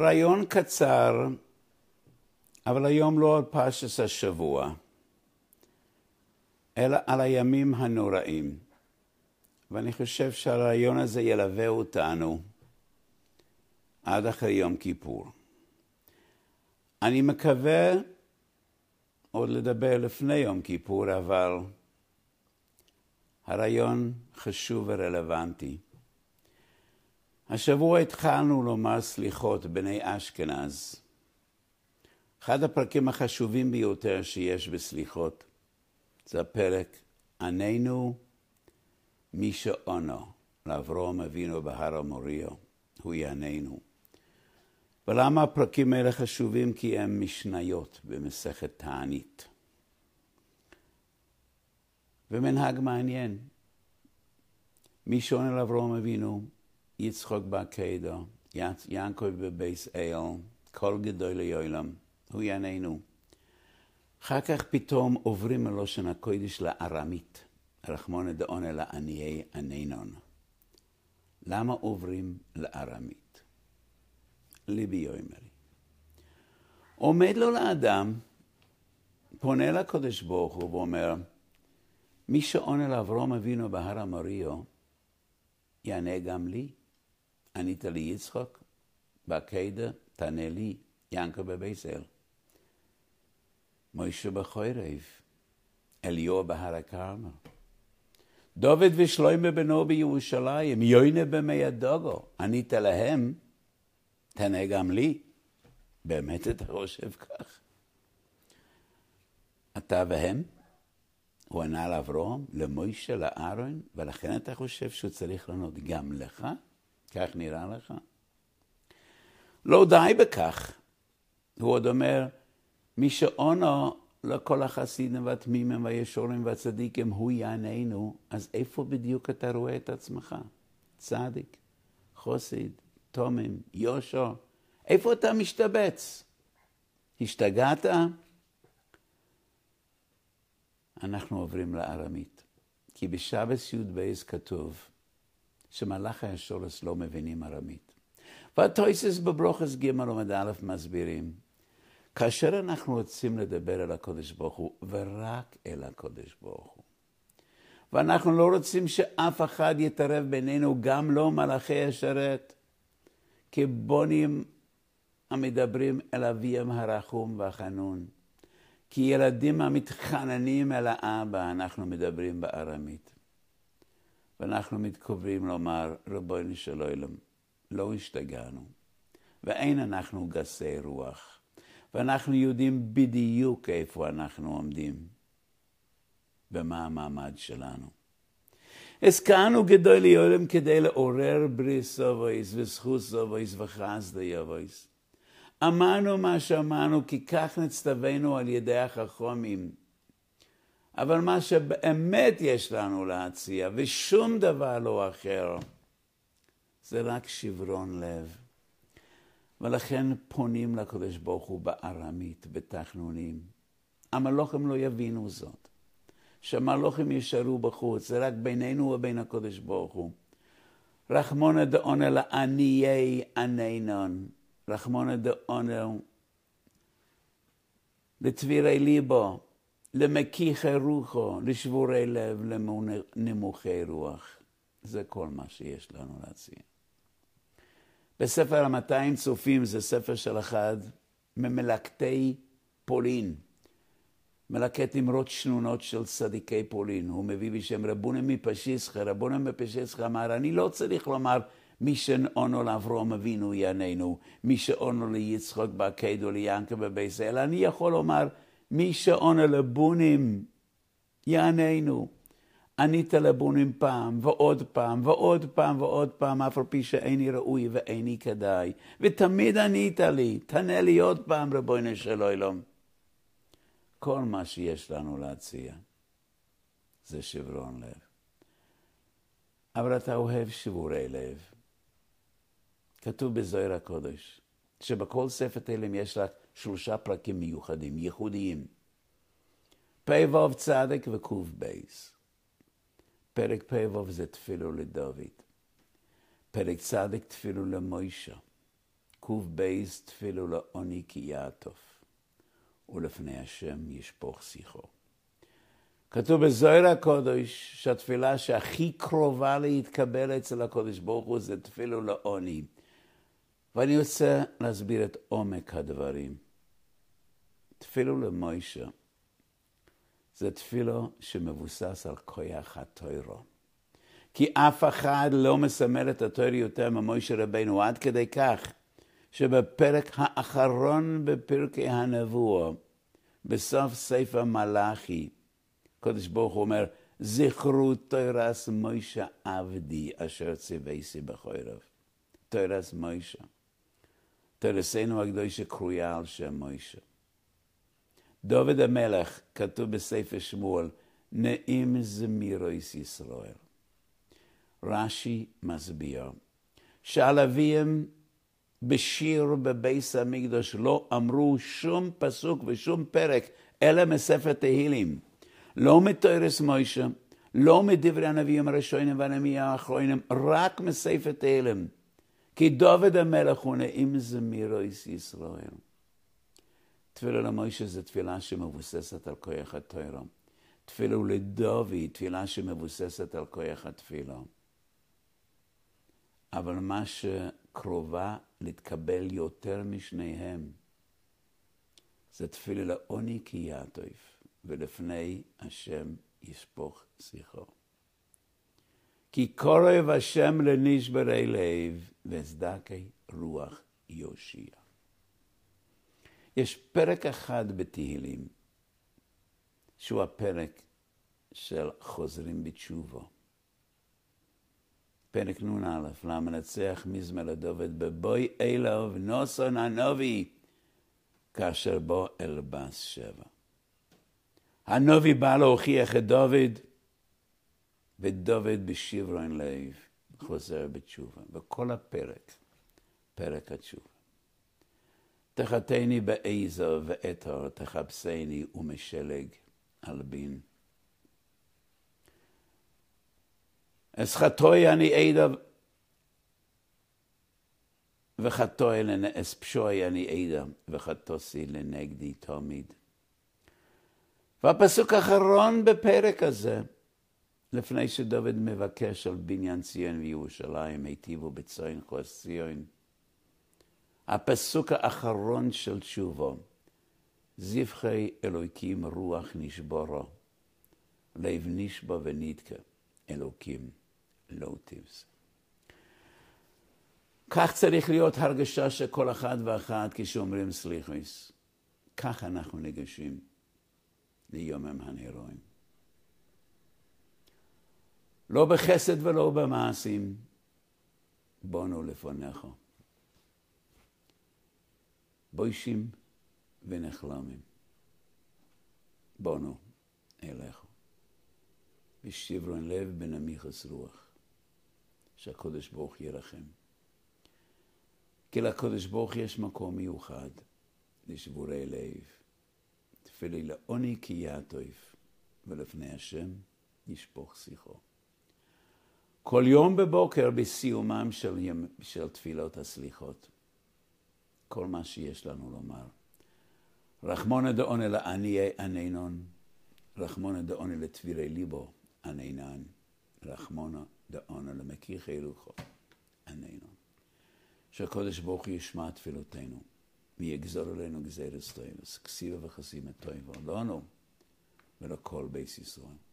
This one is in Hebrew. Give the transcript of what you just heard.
רעיון קצר, אבל היום לא על פרשס השבוע, אלא על הימים הנוראים. ואני חושב שהרעיון הזה ילווה אותנו עד אחרי יום כיפור. אני מקווה עוד לדבר לפני יום כיפור, אבל הרעיון חשוב ורלוונטי. השבוע התחלנו לומר סליחות בני אשכנז. אחד הפרקים החשובים ביותר שיש בסליחות זה הפרק עננו מי שעונו לאברום אבינו בהר המוריו, הוא יעננו. ולמה הפרקים האלה חשובים? כי הם משניות במסכת תענית. ומנהג מעניין. מי שעונה לאברום אבינו, יצחוק בעקדו, יעקב בבייס אל, כל גדול ליועלם, הוא יעננו. אחר כך פתאום עוברים מלושן הקודש לארמית, רחמונא דעונה לעניי ענינון. למה עוברים לארמית? ליבי יאמרי. עומד לו לאדם, פונה לקדוש ברוך הוא ואומר, מי שעונה לאברום אבינו בהר המריו, יענה גם לי. ענית לי יצחוק, בעקדה תענה לי, ינקה בביסל. מוישה בחורב, אליהו בהר הכרמל. דוד ושלוימה בנו בירושלים, יוינה במי הדוגו, ענית להם, תענה גם לי. באמת אתה חושב כך? אתה והם? הוא ענה לאברום, למוישה, לארון, ולכן אתה חושב שהוא צריך לענות גם לך? כך נראה לך? לא די בכך. הוא עוד אומר, מי שעונו לכל החסידים והתמימים והישורים והצדיקים, הוא יעננו, אז איפה בדיוק אתה רואה את עצמך? צדיק, חוסיד, תומם, יושר, איפה אתה משתבץ? השתגעת? אנחנו עוברים לארמית. כי בשבס י"ב כתוב שמלאכי השורס לא מבינים ארמית. והטויסס בברוכס ג' עומד א' מסבירים, כאשר אנחנו רוצים לדבר אל הקודש ברוך הוא, ורק אל הקודש ברוך הוא, ואנחנו לא רוצים שאף אחד יתערב בינינו, גם לא מלאכי השרת, כבונים המדברים אל אביהם הרחום והחנון. כי ילדים המתחננים אל האבא, אנחנו מדברים בארמית. ואנחנו מתקרבים לומר, רבונו של עולם, לא השתגענו, ואין אנחנו גסי רוח, ואנחנו יודעים בדיוק איפה אנחנו עומדים, ומה המעמד שלנו. הזכרנו גדול לעולם כדי לעורר בריס סובויס וזכות סובויס וחסדה יבויס. אמרנו מה שאמרנו, כי כך נצטווינו על ידי החכמים. אבל מה שבאמת יש לנו להציע, ושום דבר לא אחר, זה רק שברון לב. ולכן פונים לקדוש ברוך הוא בארמית, בתחנונים. המלוכים לא יבינו זאת. שהמלוכים יישארו בחוץ, זה רק בינינו ובין הקדוש ברוך הוא. רחמונא דעונא לעניי ענינון. רחמונא דעונר, לצבירי ליבו, למקיחי רוחו, לשבורי לב, לנמוכי רוח. זה כל מה שיש לנו להציע. בספר המאתיים צופים זה ספר של אחד ממלקטי פולין. מלקט אמרות שנונות של צדיקי פולין. הוא מביא בשם רבונה מפשיסחה. רבונה מפשיסחה אמר, אני לא צריך לומר מי שעונו לאברום אבינו יעננו, מי שעונו ליצחוק בעקדו ליענקה בבייס אלא אני יכול לומר, מי שעונו לבונים יעננו. ענית לבונים פעם, ועוד פעם, ועוד פעם, ועוד פעם, אף על פי שאיני ראוי ואיני כדאי. ותמיד ענית לי, תענה לי עוד פעם, רבונו של עולם. כל מה שיש לנו להציע זה שברון לב. אבל אתה אוהב שבורי לב. כתוב בזוהר הקודש, שבכל ספר תהילים יש רק שלושה פרקים מיוחדים, ייחודיים. פ"ו צדק וק"ב. פרק פ"ו זה תפילו לדוד. פרק צדק תפילו למוישה. קבייס תפילו לעוני כי יעטוף, ולפני השם ישפוך שיחו. כתוב בזוהר הקודש שהתפילה שהכי קרובה להתקבל אצל הקודש ברוך הוא זה תפילו לעוני. ואני רוצה להסביר את עומק הדברים. תפילו למוישה זה תפילו שמבוסס על כויח הטוירו. כי אף אחד לא מסמל את הטוירו יותר ממוישה רבנו, עד כדי כך שבפרק האחרון בפרקי הנבואה, בסוף ספר מלאכי, הקדוש ברוך הוא אומר, זכרו תוירס מוישה עבדי אשר ציוויסי בחורב. תוירס מוישה. תוירסנו הקדושה קרויה על שם מוישה. דוד המלך, כתוב בספר שמואל, נעים זמירויס ישראל. רש"י מסביר שהלווים בשיר בביס המקדוש לא אמרו שום פסוק ושום פרק, אלא מספר תהילים. לא מתוירס מוישה, לא מדברי הנביאים הראשונים והנביאים האחרונים, רק מספר תהילים. כי דוד המלך הוא נעים זמירויס ישראל. תפילה למוישה זו תפילה שמבוססת על כוח התוירה. תפילה לדוד, תפילה שמבוססת על כוח התפילה. אבל מה שקרובה להתקבל יותר משניהם, זה תפילה לעוני כי יעטוף, ולפני השם ישפוך שיחו. כי קורב השם לנשברי לב, וצדקי רוח יושיע. יש פרק אחד בתהילים, שהוא הפרק של חוזרים בתשובו. פרק נ"א, למנצח מזמר לדוד, בבוי אלוב נוסון הנובי, כאשר בו אלבס שבע. הנובי בא להוכיח את דוד, ודוד בשברון לב חוזר בתשובה. וכל הפרק, פרק התשובה. תחתני בעזר ואתר, תחפשני ומשלג על בין. אסחתוי אני עדה וחטוי לנאס פשוי אני עדה וחטוסי לנגדי תמיד. והפסוק האחרון בפרק הזה, לפני שדוד מבקש על בניין ציון וירושלים, היטיבו בציון חוס ציון. הפסוק האחרון של תשובו, זבחי אלוקים רוח נשבורו, לב נשבע ונדקה, אלוקים לא תבזה. כך צריך להיות הרגשה של כל אחד ואחת כשאומרים סליחוס. כך אנחנו ניגשים ליומם הנרואים. לא בחסד ולא במעשים, בונו לפניך. בוישים ונחלמים. בונו אליך. ושברון לב בנמיכוס רוח. שהקודש ברוך ירחם. כי לקודש ברוך יש מקום מיוחד לשבורי לב. תפילי לעוני כי יעטוף, ולפני השם ישפוך שיחו. כל יום בבוקר בסיומם של, ימ, של תפילות הסליחות. כל מה שיש לנו לומר. רחמונא דעונה לעניי ענינון, רחמונא דעונה לתבירי ליבו ענינן, רחמונא דעונה למכיחי רוחו ענינון. שהקודש ברוך הוא ישמע תפילותינו, ויגזור עלינו גזירס טוינוס, כסיבה וחסימה טויבו, לנו ולכל בייס ישראל.